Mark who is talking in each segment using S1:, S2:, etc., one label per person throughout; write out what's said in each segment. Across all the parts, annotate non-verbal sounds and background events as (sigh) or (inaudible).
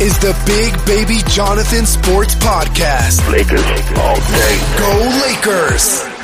S1: is the Big Baby Jonathan Sports Podcast.
S2: Lakers all day.
S1: Go Lakers!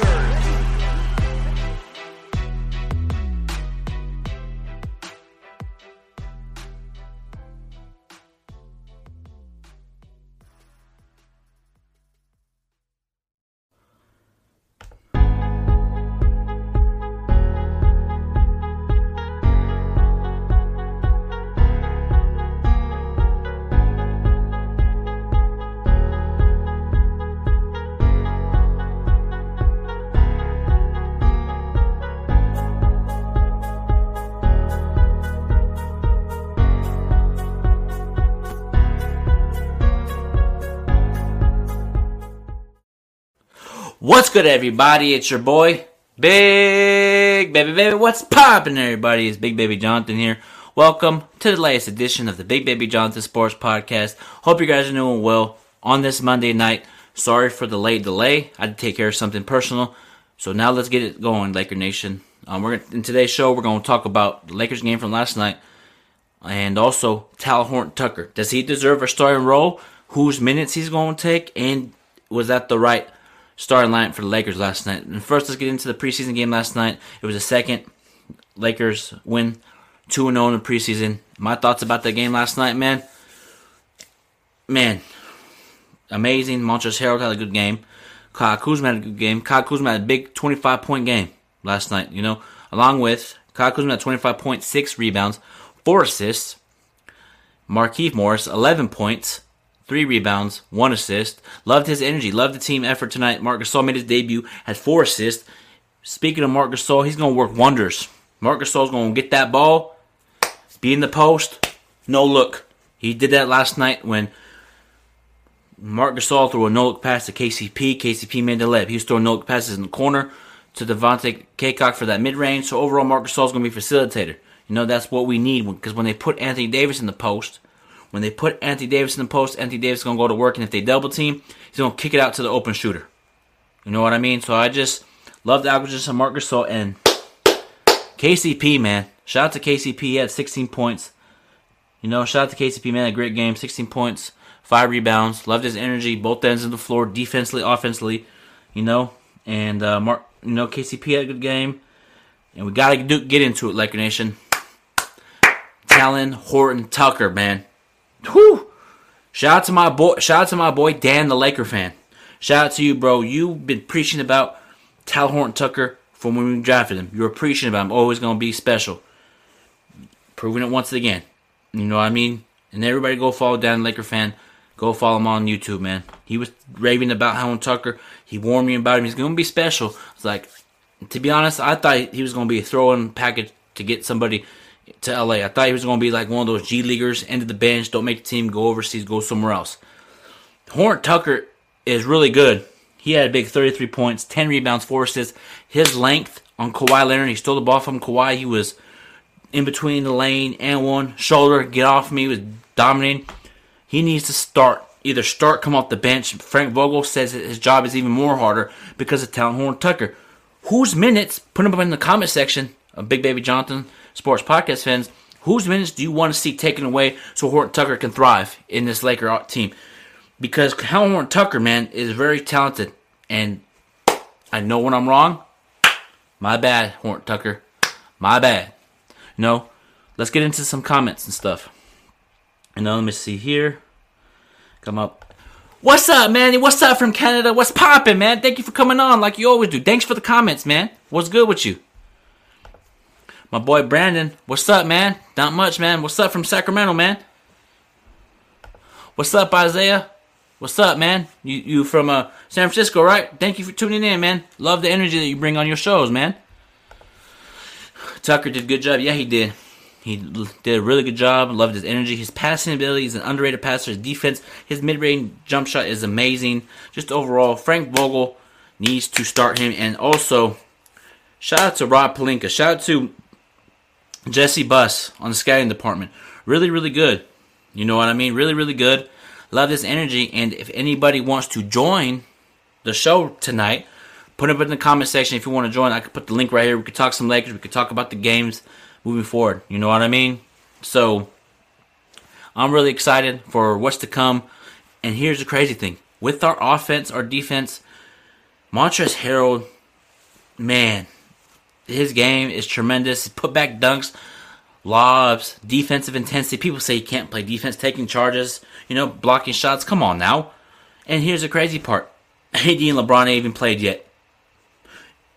S3: What's good, everybody? It's your boy, Big Baby Baby. What's poppin', everybody? It's Big Baby Jonathan here. Welcome to the latest edition of the Big Baby Jonathan Sports Podcast. Hope you guys are doing well on this Monday night. Sorry for the late delay. I had to take care of something personal. So now let's get it going, Laker Nation. Um, we're gonna, in today's show. We're going to talk about the Lakers game from last night, and also Tal Horton Tucker. Does he deserve a starting role? Whose minutes he's going to take, and was that the right starting lineup for the Lakers last night? And first, let's get into the preseason game last night. It was a second Lakers win, two and zero in the preseason. My thoughts about the game last night, man. Man, amazing. Montrezl Harrell had a good game. Kyle Kuzma had a good game. Kyle Kuzma had a big 25 point game last night, you know, along with Kyle Kuzma had 25.6 rebounds, 4 assists. Markieff Morris, 11 points, 3 rebounds, 1 assist. Loved his energy, loved the team effort tonight. Marc Gasol made his debut, had 4 assists. Speaking of Marc Gasol, he's going to work wonders. Marc Gasol's going to get that ball, be in the post, no look. He did that last night when Marc Gasol threw a no look pass to KCP. KCP made the layup. He was throwing no look passes in the corner to Devontae Cacok for that mid range. So overall, Marc Gasol is going to be facilitator. You know that's what we need because when they put Anthony Davis in the post, when they put Anthony Davis in the post, Anthony Davis is going to go to work, and if they double team, he's going to kick it out to the open shooter. You know what I mean? So I just love the acquisition of Marc Gasol and KCP, man. Shout out to KCP. He had 16 points. You know, shout out to KCP, man. A great game. 16 points, five rebounds. Loved his energy, both ends of the floor, defensively, offensively. You know, and uh, Mark, you know, KCP had a good game. And we gotta do, get into it, Laker Nation. Talen Horton Tucker, man. Whew. Shout out to my boy. Shout out to my boy Dan, the Laker fan. Shout out to you, bro. You've been preaching about Tal Horton Tucker from when we drafted him. You were preaching about him. Always gonna be special. Proving it once again. You know what I mean? And everybody go follow Dan, Laker fan. Go follow him on YouTube, man. He was raving about Helen Tucker. He warned me about him. He's gonna be special. It's like, to be honest, I thought he was gonna be a throw-in package to get somebody to LA. I thought he was gonna be like one of those G leaguers, end of the bench, don't make the team, go overseas, go somewhere else. Horn Tucker is really good. He had a big 33 points, 10 rebounds, 4 assists. His length on Kawhi Leonard, he stole the ball from Kawhi. He was in between the lane and one shoulder, get off me, was dominating. He needs to start, either start, come off the bench. Frank Vogel says his job is even more harder because of Talen Horn Tucker. Whose minutes, put them up in the comment section of Big Baby Jonathan Sports Podcast fans, whose minutes do you want to see taken away so Horton Tucker can thrive in this Laker team? Because Talen Horton Tucker, man, is very talented. And I know when I'm wrong. My bad, Horton Tucker. My bad. Know, let's get into some comments and stuff. And now let me see here. Come up. What's up, man? What's up from Canada? What's poppin', man? Thank you for coming on like you always do. Thanks for the comments, man. What's good with you? My boy Brandon, what's up, man? Not much, man. What's up from Sacramento, man? What's up, Isaiah? What's up, man? You you from uh, San Francisco, right? Thank you for tuning in, man. Love the energy that you bring on your shows, man. Tucker did a good job. Yeah, he did. He did a really good job. Loved his energy, his passing ability. He's an underrated passer. His defense, his mid-range jump shot is amazing. Just overall, Frank Vogel needs to start him. And also, shout out to Rob Pelinka. Shout out to Jesse Buss on the scouting department. Really, really good. You know what I mean? Really, really good. Love his energy. And if anybody wants to join the show tonight, put it in the comment section if you want to join. I could put the link right here. We could talk some Lakers. We could talk about the games moving forward. You know what I mean? So I'm really excited for what's to come. And here's the crazy thing: with our offense, our defense, Montrezl Harrell, man, his game is tremendous. Put back dunks, lobs, defensive intensity. People say he can't play defense, taking charges, you know, blocking shots. Come on now. And here's the crazy part: (laughs) AD and LeBron ain't even played yet.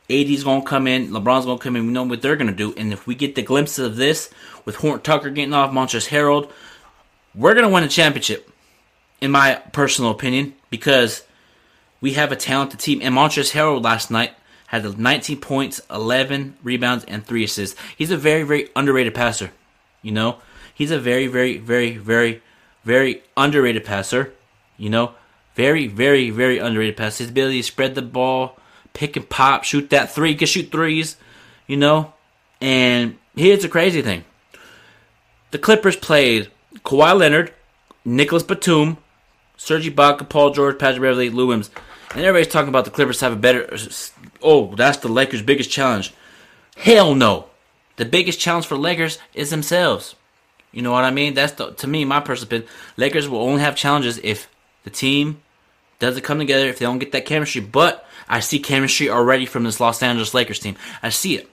S3: AD's gonna come in, LeBron's gonna come in. We know what they're gonna do, and if we get the glimpses of this with Horton Tucker getting off Montrezl Harrell, we're gonna win a championship, in my personal opinion, because we have a talented team. And Montrezl Harrell last night had 19 points, 11 rebounds, and three assists. He's a very, very underrated passer. You know, he's a very, very, very, very, very underrated passer. You know, very, very, very underrated passer. His ability to spread the ball, pick and pop, shoot that three, he can shoot threes. You know, and here's the crazy thing: the Clippers played Kawhi Leonard, Nicholas Batum, Serge Ibaka, Paul George, Patrick Beverley, Lou Williams. And everybody's talking about the Clippers have a better. Oh, that's the Lakers' biggest challenge. Hell no. The biggest challenge for Lakers is themselves. You know what I mean? That's the, to me my personal opinion. Lakers will only have challenges if the team doesn't come together, if they don't get that chemistry. But I see chemistry already from this Los Angeles Lakers team. I see it.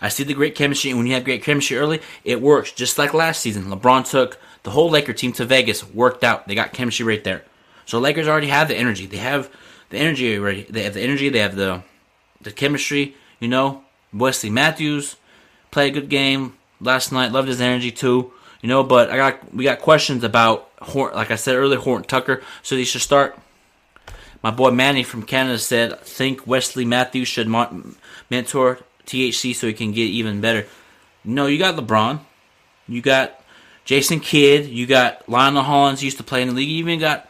S3: I see the great chemistry, and when you have great chemistry early, it works. Just like last season, LeBron took the whole Laker team to Vegas, worked out. They got chemistry right there. So Lakers already have the energy. They have the energy already. They have the energy. They have the the chemistry. You know, Wesley Matthews played a good game last night. Loved his energy too. You know, but I got we got questions about. Like I said earlier, Horton Tucker. So they should start. My boy Manny from Canada said, "Think Wesley Matthews should mentor THT so he can get even better." No, you got LeBron. You got Jason Kidd. You got Lionel Hollins used to play in the league. You even got,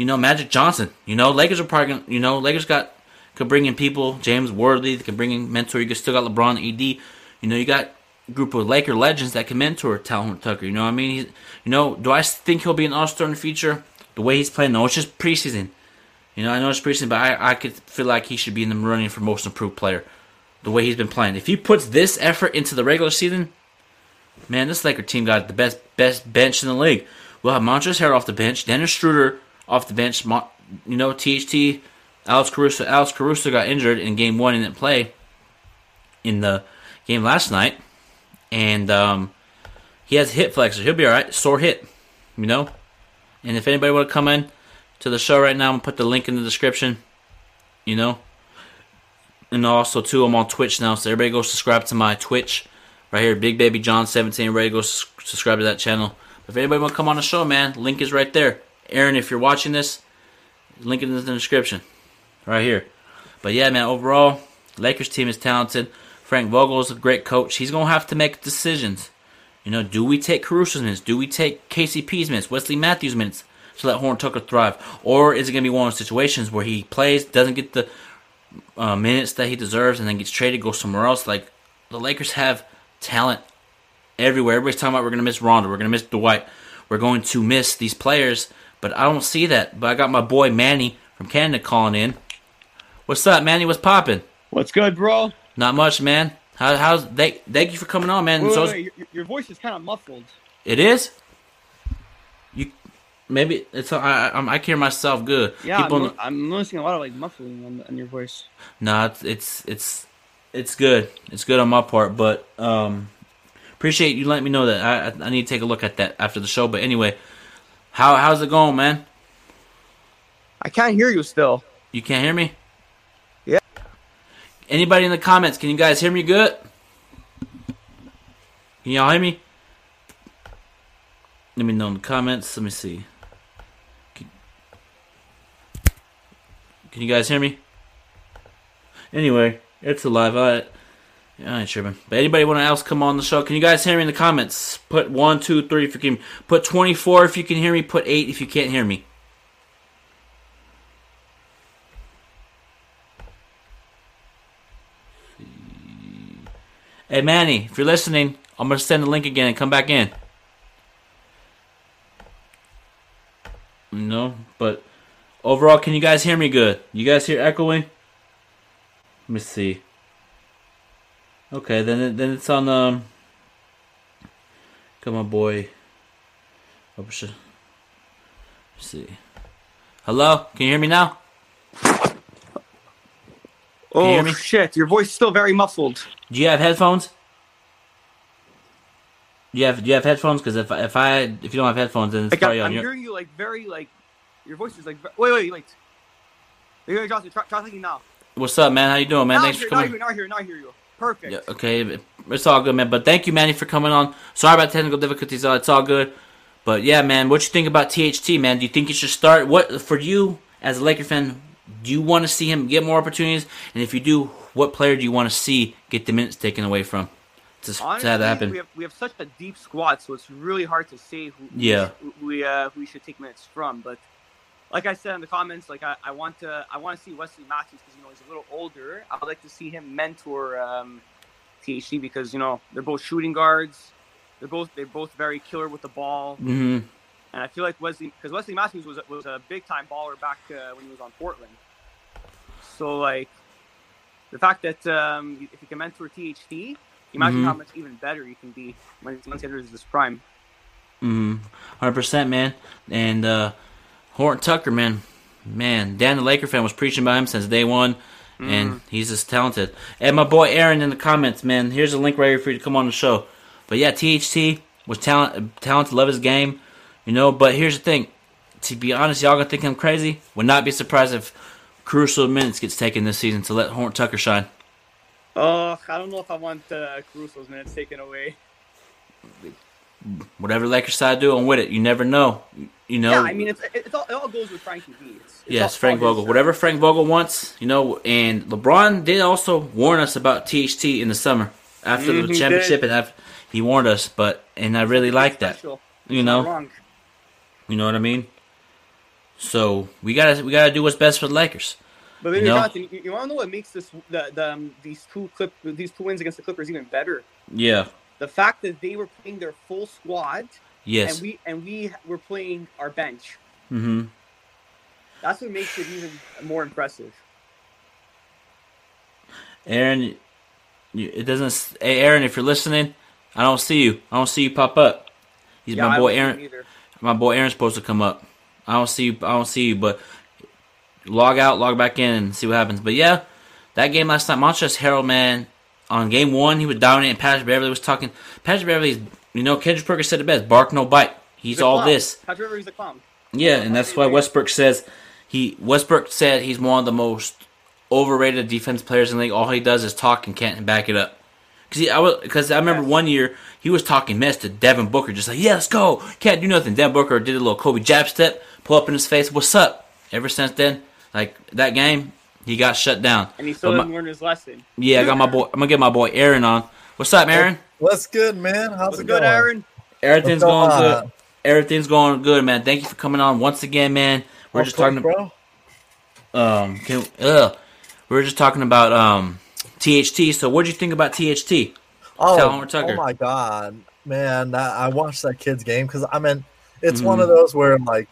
S3: you know, Magic Johnson. You know, Lakers are probably gonna, you know, Lakers got could bring in people. James Worthy they can bring in mentor. You can still got LeBron, AD. You know, you got group of Laker legends that can mentor Talen Tucker. You know what I mean? He's, you know, do I think he'll be an All Star in the future? The way he's playing, no, it's just preseason. You know, I know it's preseason, but I, I could feel like he should be in the running for most improved player. The way he's been playing. If he puts this effort into the regular season, man, this Laker team got the best best bench in the league. We'll have Montrezl Harrell off the bench, Dennis Schroeder off the bench. You know, THT, Alex Caruso. Alex Caruso got injured in game one and didn't play in the game last night, and um, he has hip flexor. He'll be all right. Sore hip, you know. And if anybody want to come in to the show right now, I'm gonna put the link in the description. You know. And also too, I'm on Twitch now, so everybody go subscribe to my Twitch right here, Big Baby John 17. Everybody go subscribe to that channel. If anybody want to come on the show, man, link is right there. Aaron, if you're watching this, link it in the description, right here. But yeah, man, overall, Lakers team is talented. Frank Vogel is a great coach. He's gonna have to make decisions. You know, do we take Caruso's minutes? Do we take KCP's minutes? Wesley Matthews' minutes to let Horn Tucker thrive, or is it gonna be one of those situations where he plays, doesn't get the uh, minutes that he deserves, and then gets traded, goes somewhere else? Like the Lakers have talent everywhere. Everybody's talking about we're gonna miss Rondo, we're gonna miss Dwight, we're going to miss these players, but I don't see that. But I got my boy Manny from Canada calling in. What's up, Manny? What's popping?
S4: What's good, bro?
S3: Not much, man. How, how's thank thank you for coming on, man.
S4: Wait,
S3: So
S4: wait, Your, your voice is kind of muffled.
S3: it is. You maybe it's I I, I'm- I hear myself good.
S4: Yeah,
S3: People,
S4: I'm, I'm noticing a lot of like muffling on, on your voice.
S3: Nah, it's, it's it's it's good. It's good on my part, but um, appreciate you letting me know that. I- I need to take a look at that after the show. But anyway, how how's it going, man?
S4: I can't hear you still.
S3: You can't hear me?
S4: Yeah.
S3: Anybody in the comments? Can you guys hear me good? Can y'all hear me? Let me know in the comments. Let me see. Can, can you guys hear me? Anyway, it's alive. I, Right, sure, man. But anybody want to else come on the show? Can you guys hear me in the comments? Put one, two, three if you can. Put twenty-four if you can hear me. Put eight if you can't hear me. Hey Manny, if you're listening, I'm gonna send the link again and come back in. No, but overall, can you guys hear me good? You guys hear echoing? Let me see. Okay, then it, then it's on um. Come on, boy. Oh. Let's see. Hello, can you hear me now? you hear
S4: Oh
S3: me?
S4: shit! Your voice is still very muffled.
S3: Do you have headphones? Do you have Do you have headphones? Because if I- if I if you don't have headphones, then it's
S4: Like
S3: probably
S4: I'm,
S3: on
S4: I'm
S3: your.
S4: hearing you like very like your voice is like wait wait wait. Wait, Johnson, try, try thinking now.
S3: What's up, man? How you doing, man?
S4: now
S3: Thanks
S4: I
S3: for
S4: hear, now I
S3: coming.
S4: now I hear, now I hear you. Perfect.
S3: Yeah, okay, it's all good, man. But thank you, Manny, for coming on. Sorry about technical difficulties. uh, It's all good. But yeah, man, what you think about THT, man? Do you think he should start? What for you as a Laker fan? Do you want to see him get more opportunities? And if you do, what player do you want to see get the minutes taken away from? To, to have that happen.
S4: we have we have such a deep squad, so it's really hard to say who
S3: Yeah.
S4: who, who we uh, who we should take minutes from. But like I said in the comments, like I, I want to I want to see Wesley Matthews because you know he's a little older. I would like to see him mentor um, THT because you know they're both shooting guards. They're both they're both very killer with the ball,
S3: hmm
S4: and I feel like Wesley because Wesley Matthews was a- was a big time baller back uh, when he was on Portland. So like the fact that um, if you can mentor THT, imagine
S3: Mhm.
S4: how much even better you can be when once he enters this prime.
S3: hmm Hundred percent, man. And uh Horton Tucker, man, man, Dan the Laker fan was preaching about him since day one, and he's just talented. And my boy Aaron in the comments, man. Here's a link right here for you to come on the show. But yeah, THT was talent, talented, love his game, you know. But here's the thing: to be honest, y'all gonna think I'm crazy. Would not be surprised if crucial minutes gets taken this season to let Horton Tucker shine.
S4: Oh, I don't know if I want uh, Caruso's minutes taken away.
S3: Whatever Lakers side do, I'm with it. You never know. You know.
S4: Yeah, I mean it's, it's all, it all goes with Frankie B. It's, it's
S3: Yes,
S4: all-
S3: Frank
S4: all
S3: Vogel. Whatever Frank Vogel wants, you know. And LeBron did also warn us about THT in the summer after
S4: Mhm,
S3: the championship,
S4: did.
S3: and af- he warned us. But and I really like that.
S4: special.
S3: You know, you know what I mean. So we gotta we gotta do what's best for the Lakers.
S4: But maybe
S3: You know?
S4: Jonathan, you, you want to know what makes this the, the um, these two clip these two wins against the Clippers even better?
S3: Yeah.
S4: The fact that they were playing their full squad
S3: Yes.
S4: and we and we were playing our bench.
S3: mm-hmm.
S4: That's what makes it even more impressive.
S3: Aaron, it doesn't. Hey, Aaron, if you're listening, I don't see you. I don't see you pop up. He's
S4: Yeah,
S3: my boy Aaron.
S4: either.
S3: My boy Aaron's supposed to come up. I don't see you. I don't see you, but log out, log back in, and see what happens. But yeah, that game last night, Montrezl Harrell, man, on game one, he was dominating. Patrick Beverley was talking. Patrick Beverley's, you know, Kendrick Perkins said it best: bark no bite. He's
S4: He's
S3: all this.
S4: Patrick Rivers is a clown.
S3: Yeah, and that's why Westbrook says he Westbrook said he's one of the most overrated defense players in the league. All he does is talk and can't back it up. Because I was because I remember one year he was talking mess to Devin Booker, just like yeah, let's go, can't do nothing. Devin Booker did a little Kobe jab step, pull up in his face, what's up? Ever since then, like that game, he got shut down.
S4: And he still
S3: But my-
S4: didn't learn his lesson.
S3: yeah, I got my boy. I'm gonna get my boy Aaron on. What's up, Aaron?
S5: What's good, man? How's
S4: What's
S5: it
S4: good,
S5: going?
S4: Aaron?
S3: Everything's
S5: What's
S3: going
S5: up?
S3: good. Everything's going good, man. Thank you for coming on once again, man. We're
S5: Of
S3: just talking.
S5: bro.
S3: Um, can, uh, we were just talking about um THT. So, what do you think about THT?
S5: Oh,
S3: Tell Tucker.
S5: oh my god, man! That, I watched that kid's game because I mean, it's one
S3: Mhm.
S5: of those where like,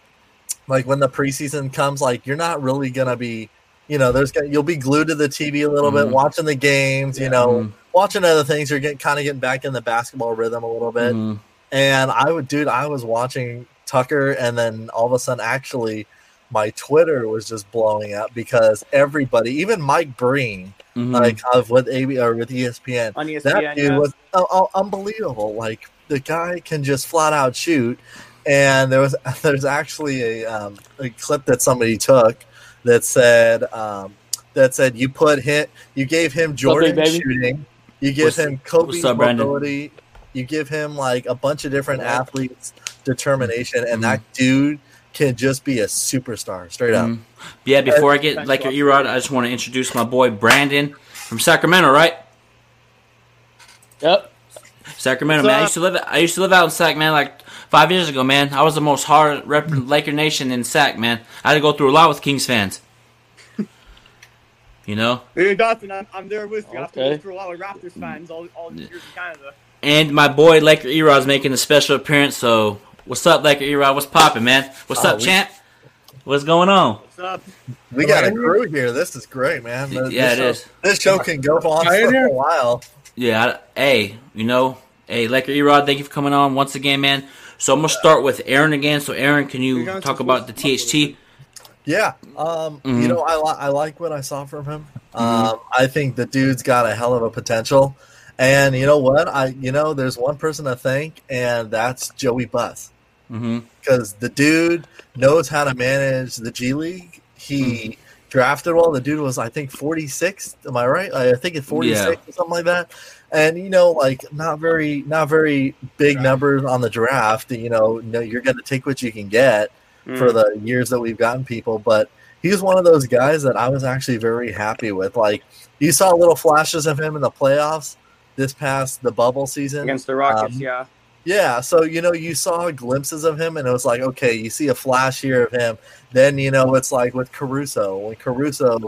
S5: like when the preseason comes, like you're not really gonna be, you know, there's gonna, you'll be glued to the TV a little
S3: Mhm.
S5: bit, watching the games, you know,
S3: Mhm.
S5: Watching other things. You're getting kind of getting back in the basketball rhythm a little bit.
S3: Mhm.
S5: And I would, dude, I was watching Tucker, and then all of a sudden, actually, my Twitter was just blowing up because everybody, even Mike Breen,
S3: Mhm.
S5: like of with AB or with ESPN,
S4: On ESPN,
S5: that dude
S4: yeah.
S5: was uh, uh, unbelievable. Like the guy can just flat out shoot. And there was (laughs) there's actually a, um, a clip that somebody took that said um, that said you put him you gave him Jordan
S4: baby?
S5: shooting, you give
S3: What's-
S5: him Kobe's
S3: what's up, Brandon?
S5: mobility, you give him like a bunch of different athletes determination, and that dude can just be a superstar straight up.
S3: Mhm. Yeah, before I get like your Erod, I just want to introduce my boy Brandon from Sacramento, right?
S6: Yep.
S3: Sacramento,
S4: What's
S3: man. I used to live. I used to live out in Sac, man. Like five years ago, man. I was the most hard rep Laker Nation in Sac, man. I had to go through a lot with Kings fans. You know,
S4: Hey, Dustin, I'm, I'm there with you. I have to go through a lot of Raptors fans all, all these years in Canada.
S3: and my boy Laker Erod's making a special appearance. So, what's up, Laker Erod? What's popping, man? What's
S5: Oh,
S3: up,
S5: we-
S3: champ? What's going on?
S4: What's up?
S5: We got a crew here. This is great, man. This
S3: Yeah, it
S5: show,
S3: is.
S5: This show can go on for
S7: here?
S5: a while.
S3: Yeah, I, hey, you know, hey, Laker Erod, thank you for coming on once again, man. So I'm gonna start with Aaron again. So Aaron, can you talk about the
S4: supposed to-
S3: THT?
S5: Yeah, um,
S3: Mhm.
S5: you know, I, li- I like what I saw from him. Um, I think the dude's got a hell of a potential. And you know what? I you know, there's one person to thank, and that's Joey Buss.
S3: Mm-hmm.
S5: because the dude knows how to manage the G League. He drafted well. The dude was, I think, 46. Am I right? I think it's 46
S3: Yeah.
S5: or something like that. And you know, like not very, not very big numbers on the draft. You know, no, you're going to take what you can get for the years that we've gotten people. But he's one of those guys that I was actually very happy with. Like you saw little flashes of him in the playoffs this past the bubble season
S4: against the Rockets.
S5: Um,
S4: yeah,
S5: yeah, so you know, you saw glimpses of him, and it was like, okay, you see a flash here of him. Then you know, it's like with Caruso when Caruso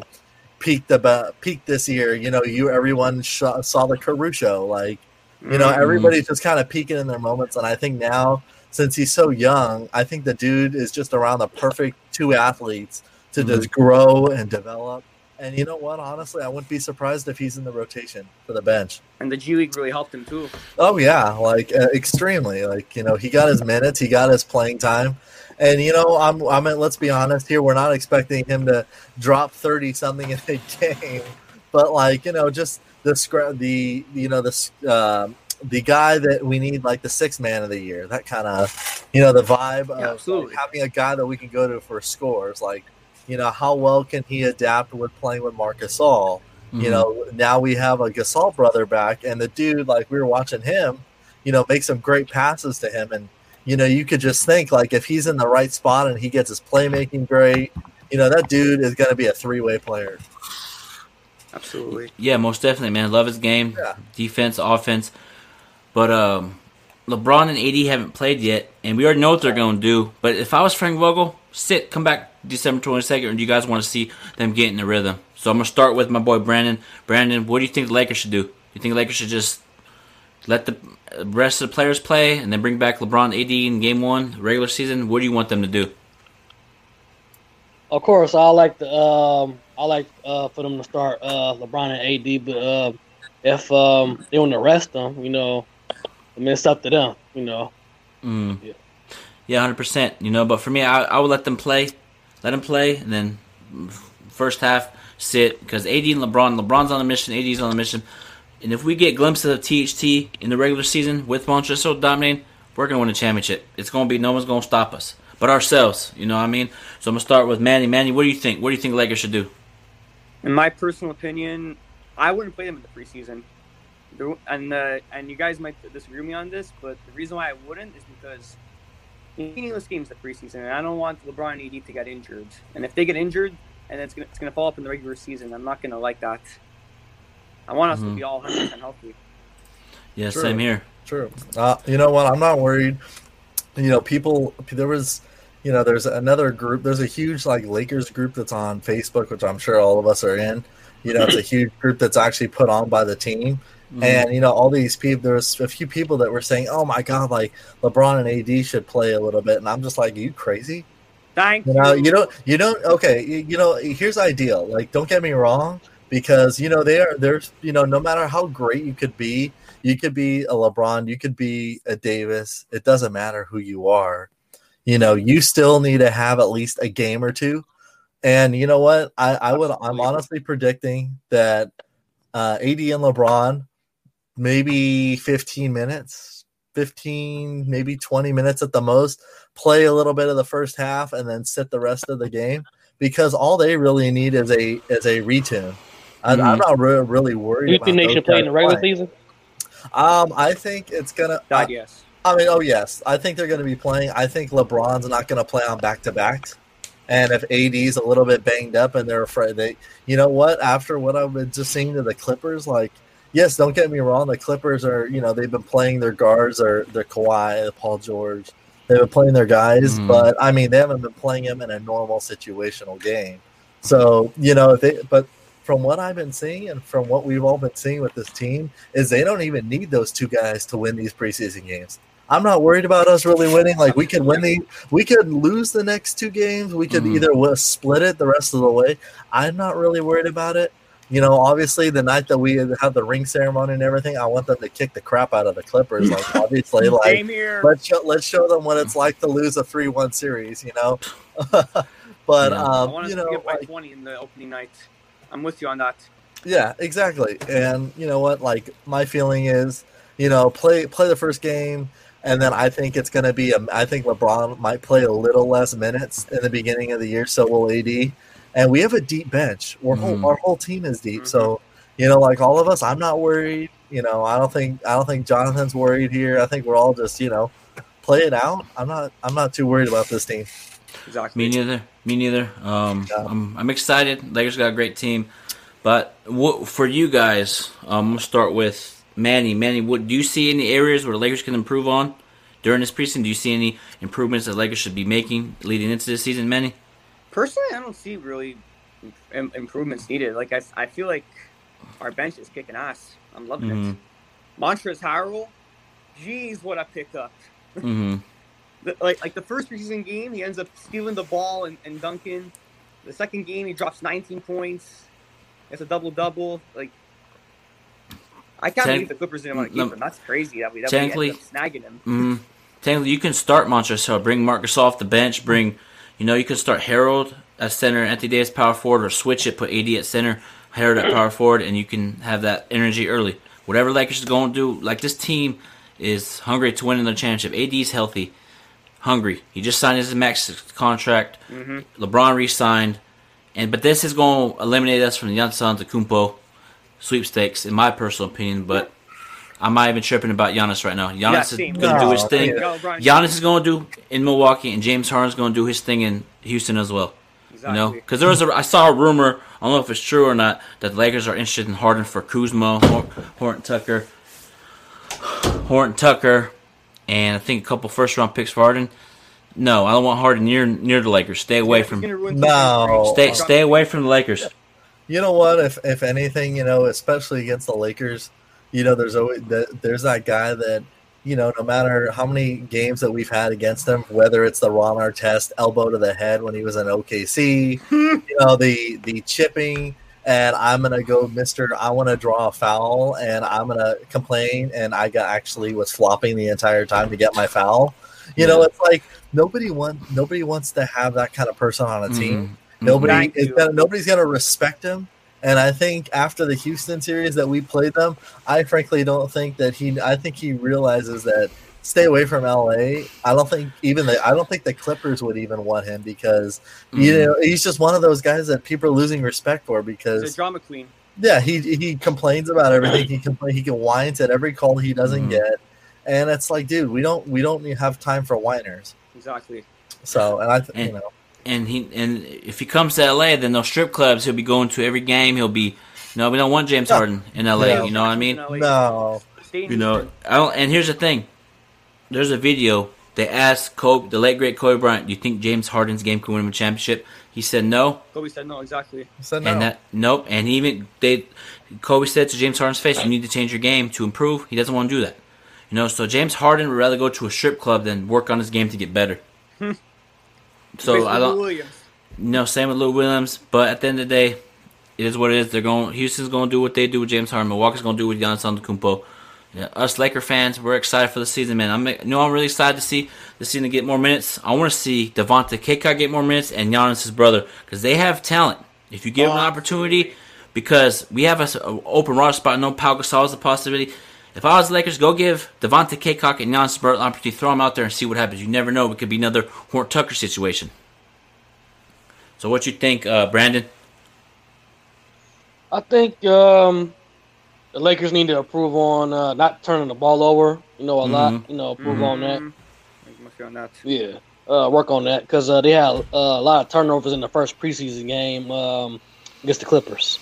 S5: peaked about peaked this year. You know, you everyone sh- saw the Caruso. Like, you know,
S4: Mhm.
S5: everybody's just kind of peaking in their moments, and I think now, since he's so young, I think the dude is just around the perfect two athletes to just grow and develop. And you know what? Honestly, I wouldn't be surprised if he's in the rotation for the bench.
S4: and the G League really helped him too.
S5: Oh yeah, like uh, extremely. Like you know, he got his minutes, he got his playing time, and you know, I'm. I'm. mean, let's be honest here. We're not expecting him to drop thirty something in a (laughs) game, but like you know, just the scra- the you know the s- um the guy that we need, like the sixth man of the year. That kind of you know the vibe
S4: Yeah,
S5: of like, having a guy that we can go to for scores. Like you know, how well can he adapt with playing with Marc Gasol?
S3: Mm-hmm.
S5: You know, now we have a Gasol brother back, and the dude, like we were watching him, you know, make some great passes to him, and you know, you could just think like if he's in the right spot and he gets his playmaking great, you know, that dude is going to be a three way player.
S4: Absolutely.
S3: Yeah, most definitely, man. Love his game,
S5: Yeah.
S3: defense, offense. But um, LeBron and AD haven't played yet, and we already know what they're going to do. But if I was Frank Vogel, sit, come back December twenty second, and you guys want to see them get in the rhythm. So I'm gonna start with my boy Brandon. Brandon, what do you think the Lakers should do? You think the Lakers should just let the rest of the players play, and then bring back LeBron, AD in Game One, regular season? What do you want them to do?
S6: Of course, I like the um, I like uh, for them to start uh, LeBron and AD, but uh, if um, they want to rest them, you know, I mean it's up to them, you know.
S3: Mm.
S6: Yeah.
S3: Yeah, hundred percent. You know, but for me, I, I would let them play, let them play, and then first half sit because AD and LeBron, LeBron's on a mission, AD's on a mission, and if we get glimpses of THT in the regular season with Montrezl dominating, we're gonna win a championship. It's gonna be no one's gonna stop us, but ourselves. You know what I mean? So I'm gonna start with Manny. Manny, what do you think? What do you think Lakers should do?
S4: In my personal opinion, I wouldn't play them in the preseason. The- And uh, and you guys might disagree with me on this, but the reason why I wouldn't is because meaningless games the preseason, and I don't want LeBron and AD to get injured. And if they get injured, and it's gonna it's gonna fall up in the regular season, I'm not gonna like that. I want us
S3: Mhm.
S4: to be all 100 percent healthy.
S3: Yeah,
S5: Sure.
S3: same here.
S5: True. Uh, you know what? I'm not worried. You know, people. There was, you know, there's another group. There's a huge like Lakers group that's on Facebook, which I'm sure all of us are in. You know, it's a (laughs) huge group that's actually put on by the team.
S3: Mhm.
S5: And you know, all these people. There's a few people that were saying, "Oh my God, like LeBron and AD should play a little bit," and I'm just like, "You crazy?"
S4: Thank
S5: You know, you don't, you don't. Okay, you, you know, here's ideal. Like, don't get me wrong, because you know they are. There's, you know, no matter how great you could be, you could be a LeBron, you could be a Davis. It doesn't matter who you are. You know, you still need to have at least a game or two. And you know what? I, I would. I'm honestly predicting that uh, AD and LeBron, maybe 15 minutes, 15, maybe 20 minutes at the most play a little bit of the first half and then sit the rest of the game because all they really need is a is a retune. I, I'm
S3: Mhm.
S5: not re- really worried.
S6: Do you
S5: about
S6: think they should play in the regular
S5: playing.
S6: season?
S5: Um, I think it's gonna.
S4: God,
S5: I,
S4: yes.
S5: I mean, oh yes, I think they're going to be playing. I think LeBron's not going to play on back to backs, and if AD's a little bit banged up and they're afraid, they, you know what? After what I've been just seeing to the Clippers, like yes, don't get me wrong. The Clippers are, you know, they've been playing their guards or their Kawhi, Paul George. They've been playing their guys,
S3: Mhm.
S5: but I mean, they haven't been playing them in a normal situational game. So, you know, if they, but from what I've been seeing and from what we've all been seeing with this team, is they don't even need those two guys to win these preseason games. I'm not worried about us really winning. Like we could win the, we could lose the next two games. We could
S3: Mhm.
S5: either split it the rest of the way. I'm not really worried about it. You know, obviously the night that we have the ring ceremony and everything, I want them to kick the crap out of the Clippers. Like (laughs) obviously, like
S4: Same here.
S5: let's show, let's show them what it's like to lose a three one series. You know, (laughs) but
S3: Yeah.
S4: I
S5: um,
S4: want us
S5: you
S4: to
S5: know,
S4: get by
S5: like,
S4: 20 in the opening night. I'm with you on that.
S5: yeah, exactly. And you know what? Like my feeling is, you know, play play the first game, and then I think it's going to be. A, I think LeBron might play a little less minutes in the beginning of the year. So will AD, and we have a deep bench. Our
S3: Mhm.
S5: whole our whole team is deep. So you know, like all of us, I'm not worried. You know, I don't think I don't think Jonathan's worried here. I think we're all just you know play it out. I'm not I'm not too worried about this team.
S4: Exactly.
S3: Me neither. Me neither. Um,
S5: Yeah.
S3: I'm, I'm excited. Lakers got a great team, but what, for you guys, um, I'm gonna start with Manny. Manny, what do you see any areas where the Lakers can improve on during this preseason? Do you see any improvements that Lakers should be making leading into this season, Manny?
S4: Personally, I don't see really im- improvements needed. Like I, I feel like our bench is kicking ass. I'm loving
S3: Mhm.
S4: it. Montrezl Harrell, geez, what I picked up. (laughs)
S3: Mm-hmm.
S4: The, like like the first preseason game, he ends up stealing the ball and, and dunking. The second game, he drops 19 points. It's a double double. Like I can't
S3: Ten-
S4: believe the Clippers didn't want to keep
S3: Lem-
S4: him. That's crazy that we that we snagging him.
S3: Mm-hmm. Technically, you can start Montrezl, bring Marcus off the bench, bring, you know, you can start Harrell at center, Anthony Davis power forward, or switch it, put AD at center, Harrell at power forward, and you can have that energy early. Whatever Lakers is going to do, like this team is hungry to win in the championship. AD's healthy, hungry. He just signed his max contract. Mm-hmm. LeBron re-signed, and but this is going to eliminate us from the Giannis Antetokounmpo sweepstakes, in my personal opinion. But I'm not even tripping about Giannis right now.
S4: Yeah,
S3: Giannis
S4: same.
S3: is going to do his thing.
S4: yeah. LeBron
S3: Giannis is going to do in Milwaukee, and James Harden's going to do his thing in Houston as well.
S4: Exactly.
S3: You know, because there was a I saw a rumor. I don't know if it's true or not that the Lakers are interested in Harden for Kuzma, Hor- Horton Tucker, Horton Tucker, and I think a couple first round picks for Harden. No, I don't want Harden near near the Lakers. Stay away
S4: He's
S3: from
S5: No.
S3: stay stay away from the Lakers.
S5: You know what? If if anything, you know, especially against the Lakers, you know, there's always that there's that guy that you know, no matter how many games that we've had against them, whether it's the Ron Artest elbow to the head when he was in OKC, (laughs) you know, the the chipping, and I'm gonna go, Mister. I want to draw a foul, and I'm gonna complain, and I got actually was flopping the entire time to get my foul. You know, it's like nobody want nobody wants to have that kind of person on a team.
S3: Mhm.
S5: Nobody
S4: Thank
S5: is gonna, nobody's gonna respect him. And I think after the Houston series that we played them, I frankly don't think that he. I think he realizes that stay away from LA. I don't think even the. I don't think the Clippers would even want him because you
S3: Mhm.
S5: know he's just one of those guys that people are losing respect for
S4: He's a
S5: because
S4: drama queen.
S5: yeah he he complains about everything. He complain he can whines at every call he doesn't
S3: Mhm.
S5: get, and it's like dude, we don't we don't have time for whiners.
S4: Exactly.
S5: So and I th- you know
S3: and he and if he comes to LA, then those strip clubs he'll be going to every game. He'll be no, we don't want James Harden in LA.
S5: No.
S3: You know what I mean?
S5: no
S3: You know, I don't, and here's the thing. There's a video. They asked Kobe, the late great Kobe Bryant, "Do you think James Harden's game can win him a championship?" He said no,
S4: Kobe said no. Exactly.
S5: so no.
S3: and that nope. And he even they, Kobe said to James Harden's face, "You need to change your game to improve." He doesn't want to do that. You know, so James Harden would rather go to a strip club than work on his game to get better. (laughs) so
S4: Basically
S3: I don't.
S4: Williams.
S3: No, same with Lou Williams. But at the end of the day, it is what it is. They're going. Houston's going to do what they do with James Harden. Milwaukee's going to do with Giannis Antetokounmpo. Yeah, us Laker fans, we're excited for the season, man. I'm, you know, I'm really excited to see the season get more minutes. I want to see Devontae Cacok get more minutes and Giannis, brother, because they have talent. If you give them an oh, opportunity, because we have a, s- a open roster spot, no Pau Gasol is a possibility. If I was the Lakers, go give Devontae Cacok and Giannis, his an opportunity. Throw them out there and see what happens. You never know. It could be another Horton Tucker situation. So what you think, uh, Brandon?
S6: I think um, the Lakers need to improve on uh, not turning the ball over. You know, a lot. You know, improve on that.
S4: Mhm. I'm on that.
S6: Yeah, uh, work on that because uh, they had uh, a lot of turnovers in the first preseason game um, against the Clippers.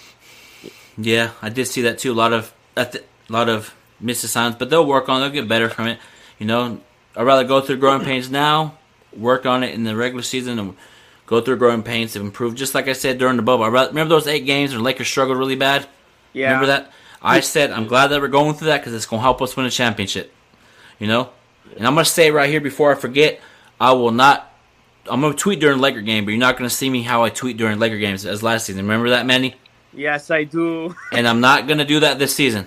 S3: Yeah, I did see that too. A lot of a lot of missed signs, but they'll work on. it. They'll get better from it. You know, I'd rather go through growing pains now, work on it in the regular season, and go through growing pains to improve. Just like I said during the bubble. I rather, remember those eight games where Lakers struggled really bad.
S4: Yeah.
S3: Remember that? I said I'm glad that we're going through that because it's going to help us win a championship. You know, and I'm going to say right here before I forget, I will not. I'm going to tweet during Laker game, but you're not going to see me how I tweet during Laker games as last season. Remember that, Manny?
S4: Yes, I do. (laughs)
S3: and I'm not gonna do that this season.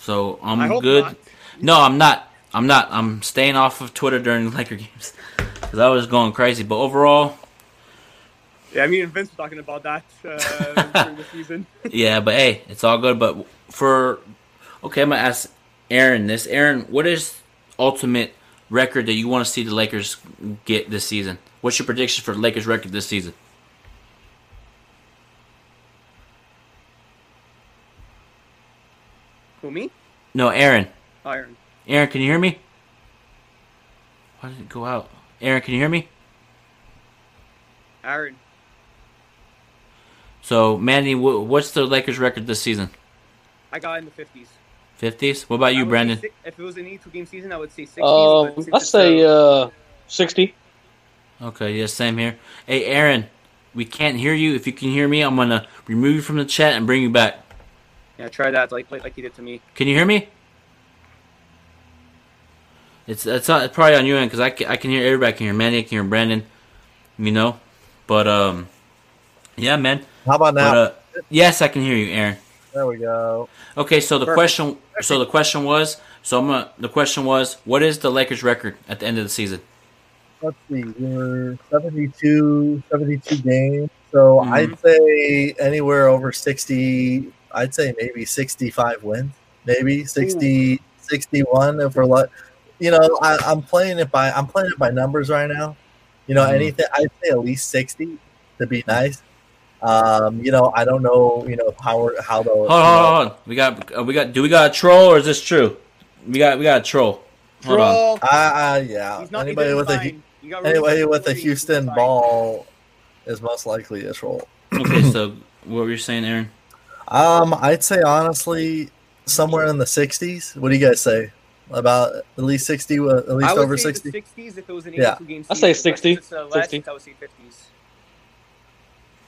S3: So I'm good.
S4: not.
S3: No, I'm not. I'm not. I'm staying off of Twitter during the Laker (laughs) games because I was going crazy. But overall,
S4: Yeah, I mean, Vince was talking about that uh, (laughs) during the season. (laughs)
S3: yeah. But hey, it's all good. But for okay, I'm gonna ask Aaron this. Aaron, what is ultimate record that you want to see the Lakers get this season? What's your prediction for the Lakers record this season?
S4: Who me?
S3: No, Aaron.
S4: Iron.
S3: Aaron, can you hear me? Why did it go out? Aaron, can you hear me?
S4: Aaron.
S3: So, Mandy, what's the Lakers record this season?
S4: I got in the fifties.
S3: Fifties. What about you, Brandon?
S4: If it was an 82 game season, I would say 60s.
S6: Um,
S4: but since
S6: I
S4: it's,
S6: say
S4: uh,
S6: uh, sixty.
S3: Okay, yeah, same here. Hey, Aaron, we can't hear you. If you can hear me, I'm gonna remove you from the chat and bring you back.
S4: Yeah, try that like like, like you did to me.
S3: Can you hear me? It's it's, not, it's probably on your end because I can, I can hear everybody. I can hear Manny, I can hear Brandon. You know, but um, yeah, man.
S5: How about now?
S3: But, uh, yes, I can hear you, Aaron.
S5: there we go.
S3: Okay, so the
S4: Perfect.
S3: question, so the question was, so I'm gonna, the question was, what is the Lakers record at the end of the season?
S5: Let's see. We're 72, 72 games. So
S3: Mhm.
S5: I'd say anywhere over 60, I'd say maybe 65 wins. Maybe 60, 61 if we're like, you know, I, I'm playing it by, I'm playing it by numbers right now. You know,
S3: Mhm.
S5: anything, I'd say at least 60 to be nice. Um, you know, I don't know, you know, how, how the,
S3: Hold on, hold hold on. We got, uh, we got. Do we got a troll or is this true? We got, we got a troll. Hold on.
S4: Troll.
S5: I, I, yeah.
S4: Not,
S5: Anybody
S4: didn't
S5: with a,
S4: sign. You got rid of
S5: anybody with a Houston ball is most likely a troll.
S3: Okay, so what were you saying, Aaron?
S5: Um, I'd say honestly, somewhere in the '60s. What do you guys say? About at least sixty, uh, at least
S4: I would
S5: over
S4: say
S5: sixty.
S4: the 60s if it was an
S5: Yeah.
S4: 82 game.
S6: I'd say
S4: but
S6: 60,
S4: since it's, uh, less,
S6: 60.
S4: I would say 50s.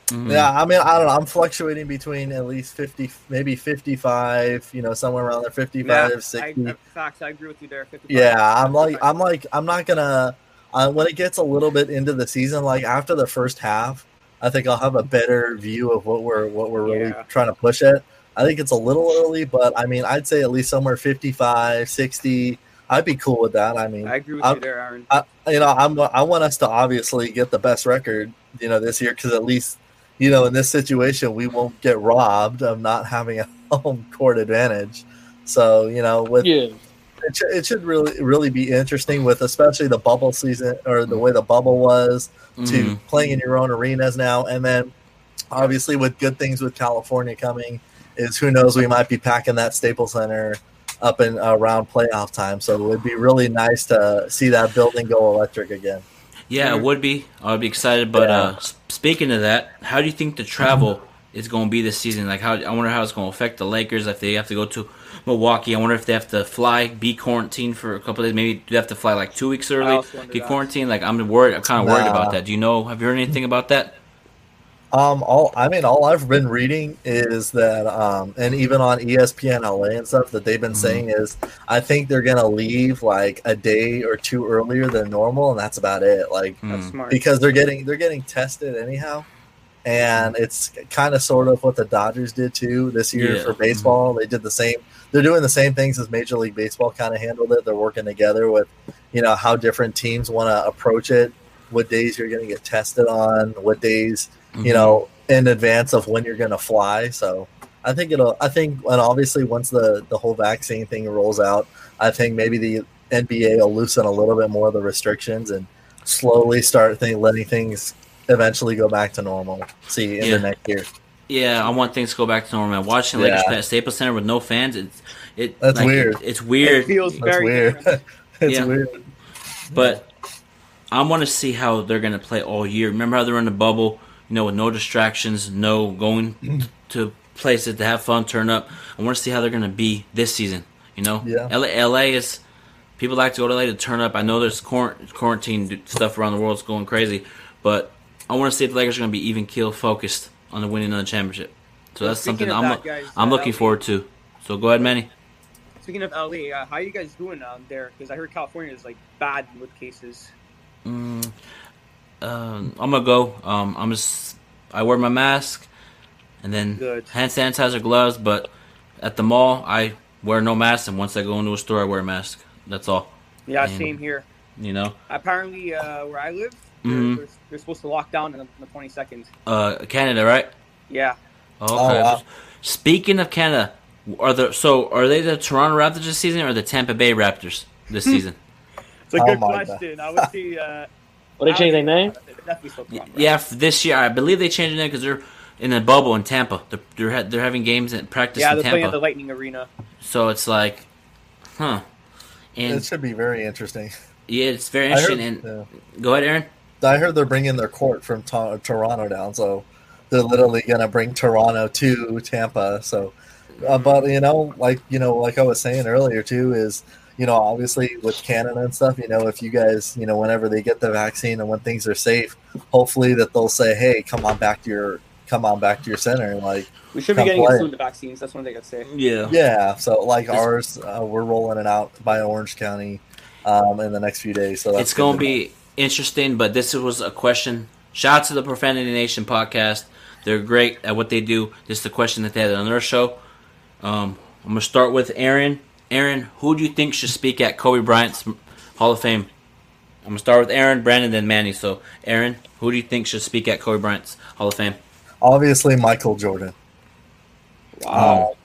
S3: Mhm.
S5: Yeah, I mean, I don't know. I'm fluctuating between at least fifty, maybe fifty-five. You know, somewhere around there, 55,
S4: Yeah,
S5: 60.
S4: I, I, facts, I agree with you there. 55.
S5: Yeah, I'm like, I'm like, I'm not gonna. Uh, when it gets a little bit into the season, like after the first half, I think I'll have a better view of what we're what we're really
S4: Yeah.
S5: trying to push at. I think it's a little early, but I mean, I'd say at least somewhere 55, 60. I'd be cool with that. I mean,
S4: I agree with
S5: I'm-
S4: you there, Aaron.
S5: I, you know, I'm I want us to obviously get the best record, you know, this year because at least, you know, in this situation, we won't get robbed of not having a (laughs) home court advantage. So, you know, with
S6: Yeah.
S5: It, should, it should really really be interesting with especially the bubble season or the way the bubble was to
S3: Mhm.
S5: playing in your own arenas now, and then obviously with good things with California coming is who knows we might be packing that Staples Center up and around playoff time. So it would be really nice to see that building go electric again.
S3: Yeah, it would be. I would be excited. But
S5: Yeah.
S3: uh, speaking of that, how do you think the travel is going to be this season? Like, how I wonder how it's going to affect the Lakers if they have to go to Milwaukee. I wonder if they have to fly, be quarantined for a couple days. Maybe do they have to fly like two weeks early,
S4: also wonder
S3: get
S4: that.
S3: quarantined. Like, I'm worried. I'm kind of worried
S5: Nah.
S3: about that. Do you know? Have you heard anything about that?
S5: Um, all I mean, all I've been reading is that, um, and even on ESPN LA and stuff that they've been saying is, I think they're gonna leave like a day or two earlier than normal, and that's about it. Like
S4: That's smart.
S5: because they're getting they're getting tested anyhow, and it's kind of sort of what the Dodgers did too this year
S3: Yeah.
S5: for baseball. They did the same. They're doing the same things as Major League Baseball kind of handled it. They're working together with, you know, how different teams want to approach it. What days you're going to get tested on? What days
S3: Mm-hmm.
S5: you know, in advance of when you're going to fly. So I think it'll, I think, and obviously once the, the whole vaccine thing rolls out, I think maybe the NBA will loosen a little bit more of the restrictions and slowly start think, letting things eventually go back to normal. See in
S3: Yeah.
S5: the next year.
S3: Yeah, I want things to go back to normal. Man. Watching
S5: Yeah.
S3: Lakers play at Staples Center with no fans, it's it.
S5: That's
S3: like,
S5: weird.
S3: it- it's weird.
S4: It feels
S5: That's
S4: very
S5: weird. (laughs) it's
S3: Yeah.
S5: weird.
S3: But I want to see how they're going to play all year. Remember how they're in the bubble, you know, with no distractions, no going (laughs) to places to have fun, turn up. I want to see how they're going to be this season. You know,
S5: Yeah.
S3: LA, LA is people like to go to LA to turn up. I know there's quarantine stuff around the world is going crazy, but I want to see if the Lakers are going to be even keel focused on the winning of the championship. So that's something
S4: of
S3: I'm
S4: that, guys,
S3: I'm
S4: uh,
S3: looking
S4: LA
S3: forward to. So go ahead, Manny.
S4: Speaking of LA, uh, how are you guys doing out there? Because I heard California is like bad with cases.
S3: Mm, um, I'm gonna go. Um, I'm just. I wear my mask, and then
S4: Good.
S3: hand sanitizer, gloves. But at the mall, I wear no mask, and once I go into a store, I wear a mask. That's all.
S4: Yeah,
S3: And,
S4: same here.
S3: You know,
S4: Apparently, uh, where I live, they're,
S3: Mhm.
S4: they're, they're supposed to lock down in the 22nd.
S3: uh, Canada, right?
S4: Yeah.
S3: Okay.
S5: Oh, wow.
S3: Speaking of Canada, are the so are they the Toronto Raptors this season or the Tampa Bay Raptors this season?
S4: It's a
S5: Oh
S4: good
S5: God.
S4: question. I would see. Uh, (laughs)
S6: But they change their name.
S4: Definitely still Toronto.
S3: yeah, for this year, I believe they changed it name because they're in a bubble in Tampa. They're they're, ha- they're having games and practice
S4: Yeah,
S3: in
S4: they're playing at the Lightning Arena.
S3: So it's like, huh? And
S5: It should be very interesting.
S3: yeah, it's very
S5: I heard,
S3: interesting. and
S5: yeah.
S3: go ahead, Aaron.
S5: I heard they're bringing their court from to- Toronto down, so they're literally gonna bring Toronto to Tampa. So, uh, but you know, like you know, like I was saying earlier too, is you know, obviously with Canada and stuff, you know, if you guys, you know, whenever they get the vaccine and when things are safe, hopefully that they'll say, hey, come on back to your, come on back to your center, and like,
S4: We should be getting
S5: play.
S4: soon the vaccines. That's one thing I'd say.
S3: Yeah.
S5: yeah. So like
S3: This-
S5: ours, uh, we're rolling it out by Orange County um, in the next few days. So that's
S3: it's going to be interesting, but this was a question. Shout out to the Profanity Nation podcast. They're great at what they do. This is the question that they had on their show. Um, I'm going to start with Aaron. Aaron, who do you think should speak at Kobe Bryant's Hall of Fame? I'm going to start with Aaron, Brandon, then Manny. So, Aaron, who do you think should speak at Kobe Bryant's Hall of Fame?
S5: obviously Michael Jordan.
S4: Wow.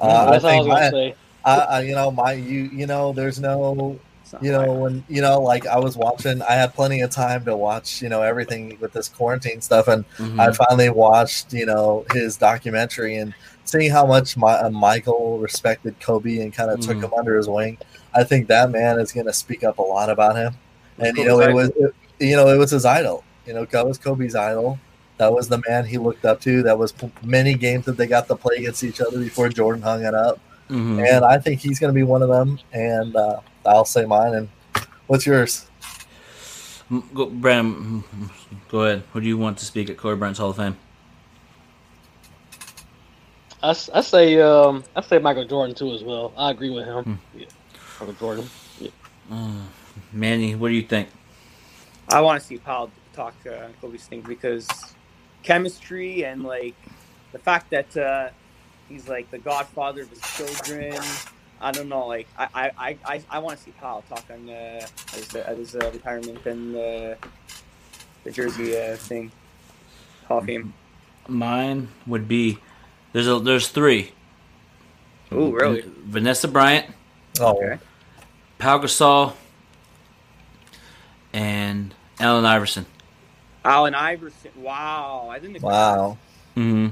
S5: Uh, I
S6: That's all I
S5: think
S6: was gonna say.
S5: I, I, you know, my, you, you know, there's no, You know, when, you know, like I was watching, I had plenty of time to watch, you know, everything with this quarantine stuff. And
S3: Mhm.
S5: I finally watched, you know, his documentary and seeing how much my, uh, Michael respected Kobe and kind of took
S3: Mhm.
S5: him under his wing. I think that man is going to speak up a lot about him. And, you know, it was, it, you know, it was his idol, you know, that was Kobe's idol. That was the man he looked up to. That was p- many games that they got to play against each other before Jordan hung it up.
S3: Mhm.
S5: And I think he's going to be one of them. And uh, I'll say mine. And what's yours?
S3: M- Go, Brandon, mm, go ahead. Who do you want to speak at Kobe Bryant's Hall of Fame?
S6: I, s- I say um I say Michael Jordan too as well. I agree with him.
S3: Hmm.
S6: Yeah, Michael Jordan.
S3: Manny, what do you think?
S4: I want to see Pau talk uh, Kobe's thing because chemistry and like the fact that uh, he's like the godfather of his children. I don't know. Like I I, I, I, I want to see Pau talk on uh, his, at his uh, retirement and uh, the jersey uh, thing. Hall of Fame.
S3: Mine would be there's a there's three.
S4: Ooh, really?
S3: Vanessa Bryant,
S5: Oh,
S4: Okay.
S3: Pau Gasol, and Allen Iverson.
S4: Allen Iverson. Wow, I didn't. expect
S5: wow.
S3: Mm-hmm.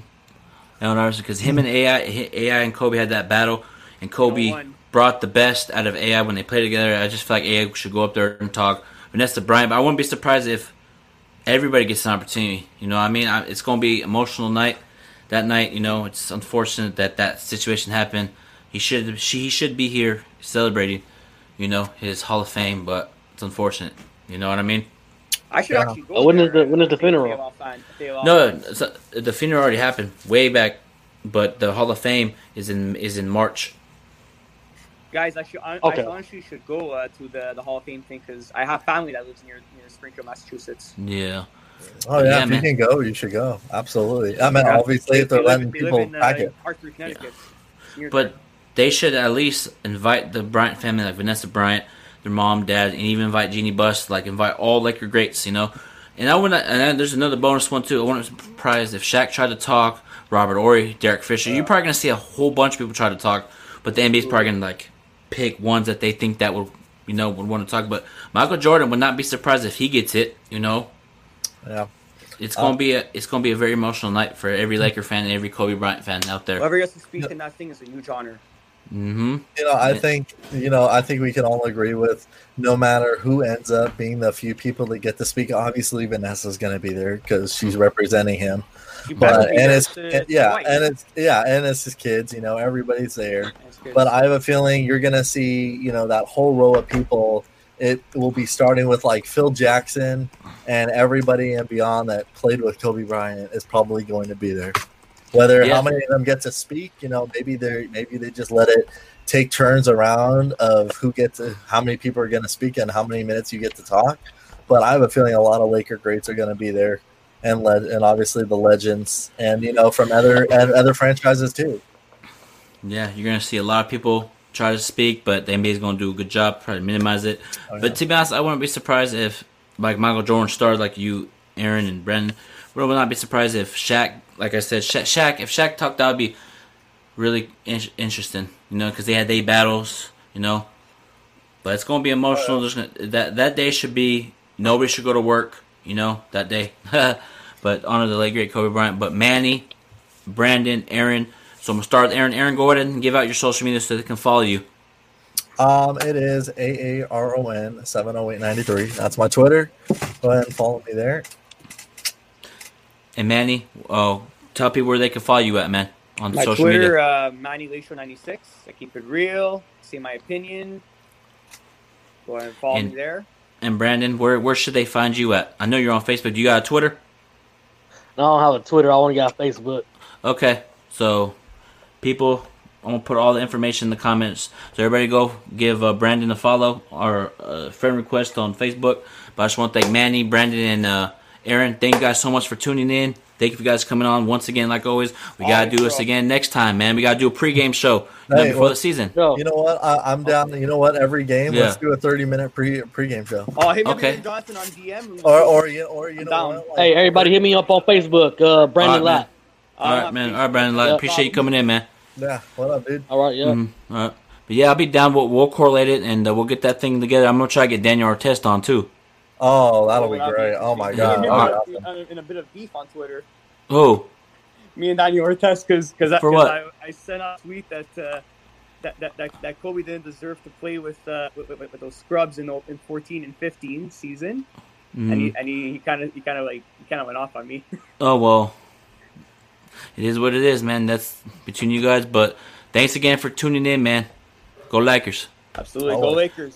S3: Allen Iverson, because him and AI, AI and Kobe had that battle, and Kobe brought the best out of AI when they played together. I just feel like AI should go up there and talk. Vanessa Bryant, but I wouldn't be surprised if everybody gets an opportunity. You know, what I mean, I, it's going to be emotional night. That night, you know, it's unfortunate that that situation happened. He should she he should be here celebrating, you know, his Hall of Fame, but it's unfortunate. You know what I mean?
S4: I should
S5: Yeah.
S4: actually go.
S6: Uh, when is
S4: there
S6: the- when is the funeral?
S4: allow fan- if they allow
S3: No,
S4: fans.
S3: the funeral already happened way back, but the Hall of Fame is in is in March.
S4: Guys, I should I,
S6: Okay.
S4: I honestly should go uh, to the, the Hall of Fame thing because I have family that lives near near Springfield, Massachusetts.
S3: Yeah,
S5: Oh, yeah.
S3: Yeah,
S5: if
S3: man.
S5: you can go, you should go. Absolutely. I mean,
S4: Yeah.
S5: obviously, if
S4: They
S5: they're letting people
S4: live in,
S5: pack
S4: uh,
S5: it.
S4: Hartford, Connecticut. It's
S3: but
S4: there.
S3: they should at least invite the Bryant family, like Vanessa Bryant, their mom, dad, and even invite Jeanie Buss, like invite all Laker greats, you know. And I wouldn't. And there's another bonus one too. I wouldn't be surprised if Shaq tried to talk, Robert Horry, Derek Fisher. You're probably gonna see a whole bunch of people try to talk, but the NBA's probably gonna like pick ones that they think that would, you know, would want to talk. But Michael Jordan would not be surprised if he gets it, you know.
S5: Yeah.
S3: It's gonna be a it's gonna be a very emotional night for every Laker fan and every Kobe Bryant fan out there.
S4: Whoever gets to speak in that thing is a huge honor.
S3: Mm-hmm.
S5: You know, I think you know, I think we can all agree with no matter who ends up being the few people that get to speak. Obviously, Vanessa's going to be there because she's representing him.
S4: You better
S5: But and it's
S4: to-
S5: and- yeah,
S4: twice.
S5: and it's yeah, and it's his kids. You know, everybody's there. But I have a feeling you're going to see, you know, that whole row of people. It will be starting with like Phil Jackson and everybody and beyond that played with Kobe Bryant is probably going to be there. Whether
S3: Yeah.
S5: how many of them get to speak, you know, maybe they maybe they just let it take turns around of who gets to, how many people are going to speak and how many minutes you get to talk. But I have a feeling a lot of Laker greats are going to be there, and le- and obviously the legends, and you know from other and other franchises too.
S3: Yeah, you're gonna see a lot of people try to speak, but the NBA is gonna do a good job try to minimize it.
S5: Oh, yeah.
S3: But to be honest, I wouldn't be surprised if like Michael Jordan started like you, Aaron and Brendan. We would not be surprised if Shaq, like I said, Sha Shaq, if Shaq talked, that would be really in- interesting, you know, because they had day battles, you know. But it's gonna be emotional. Gonna, that that day should be nobody should go to work, you know, that day. (laughs) but honor the late great Kobe Bryant. But Manny, Brandon, Aaron. So I'm gonna start with Aaron. Aaron, go ahead and give out your social media so they can follow you.
S5: Um, it is A A R O N seven oh eight ninety three. That's my Twitter. Go ahead and follow me there.
S3: And Manny, oh, tell people where they can follow you at, man, on
S4: My
S3: social
S4: Twitter,
S3: media.
S4: uh, Manny Leisho 96. I keep it real. See my opinion. Go ahead and follow
S3: And-
S4: me there.
S3: And Brandon, where where should they find you at? I know you're on Facebook. Do you got a Twitter?
S6: No, I don't have a Twitter. I only got Facebook.
S3: Okay, so people, I'm gonna put all the information in the comments. So everybody go give uh, Brandon a follow or a friend request on Facebook. But I just want to thank Manny, Brandon, and uh, Aaron. Thank you guys so much for tuning in. Thank you for guys coming on once again. Like always, we gotta
S4: Always,
S3: do this again next time, man. We gotta do a pregame show you know,
S5: Hey,
S3: before
S5: well-
S3: the season.
S6: Yo,
S5: You know what? I, I'm down. You know what? Every game, let's do a thirty minute pre pregame show.
S4: Oh, hit me
S3: Okay.
S4: with Johnson on DM.
S5: Or or you or you
S4: I'm
S5: know
S4: down.
S5: what? Like,
S6: hey, everybody, hit me up on Facebook. Uh, Brandon
S3: All right, man.
S6: Lott.
S3: All right, man. All right, Brandon. Like,
S6: Yeah.
S3: appreciate you coming in, man.
S5: Yeah. What up, dude?
S6: All right, yeah.
S3: Mhm. All right. But yeah, I'll be down. We'll, we'll correlate it and uh, we'll get that thing together. I'm gonna try to get Daniel Artest on too.
S5: Oh, that'll be great. Oh my (laughs) god.
S3: Yeah.
S5: that'll be awesome.
S4: in a bit of beef on Twitter.
S3: Oh,
S4: Me and Daniel Ortez, because because
S3: For what?
S4: I, I sent out a tweet that, uh, that, that that that Kobe didn't deserve to play with uh, with, with, with those scrubs in the, in 14 and 15 season, and he
S3: Mhm.
S4: and he kind of he kind of like he kind of went off on me. (laughs)
S3: oh well. It is what it is, man. That's between you guys. But thanks again for tuning in, man. Go Lakers.
S4: Absolutely,
S5: Oh.
S4: go Lakers.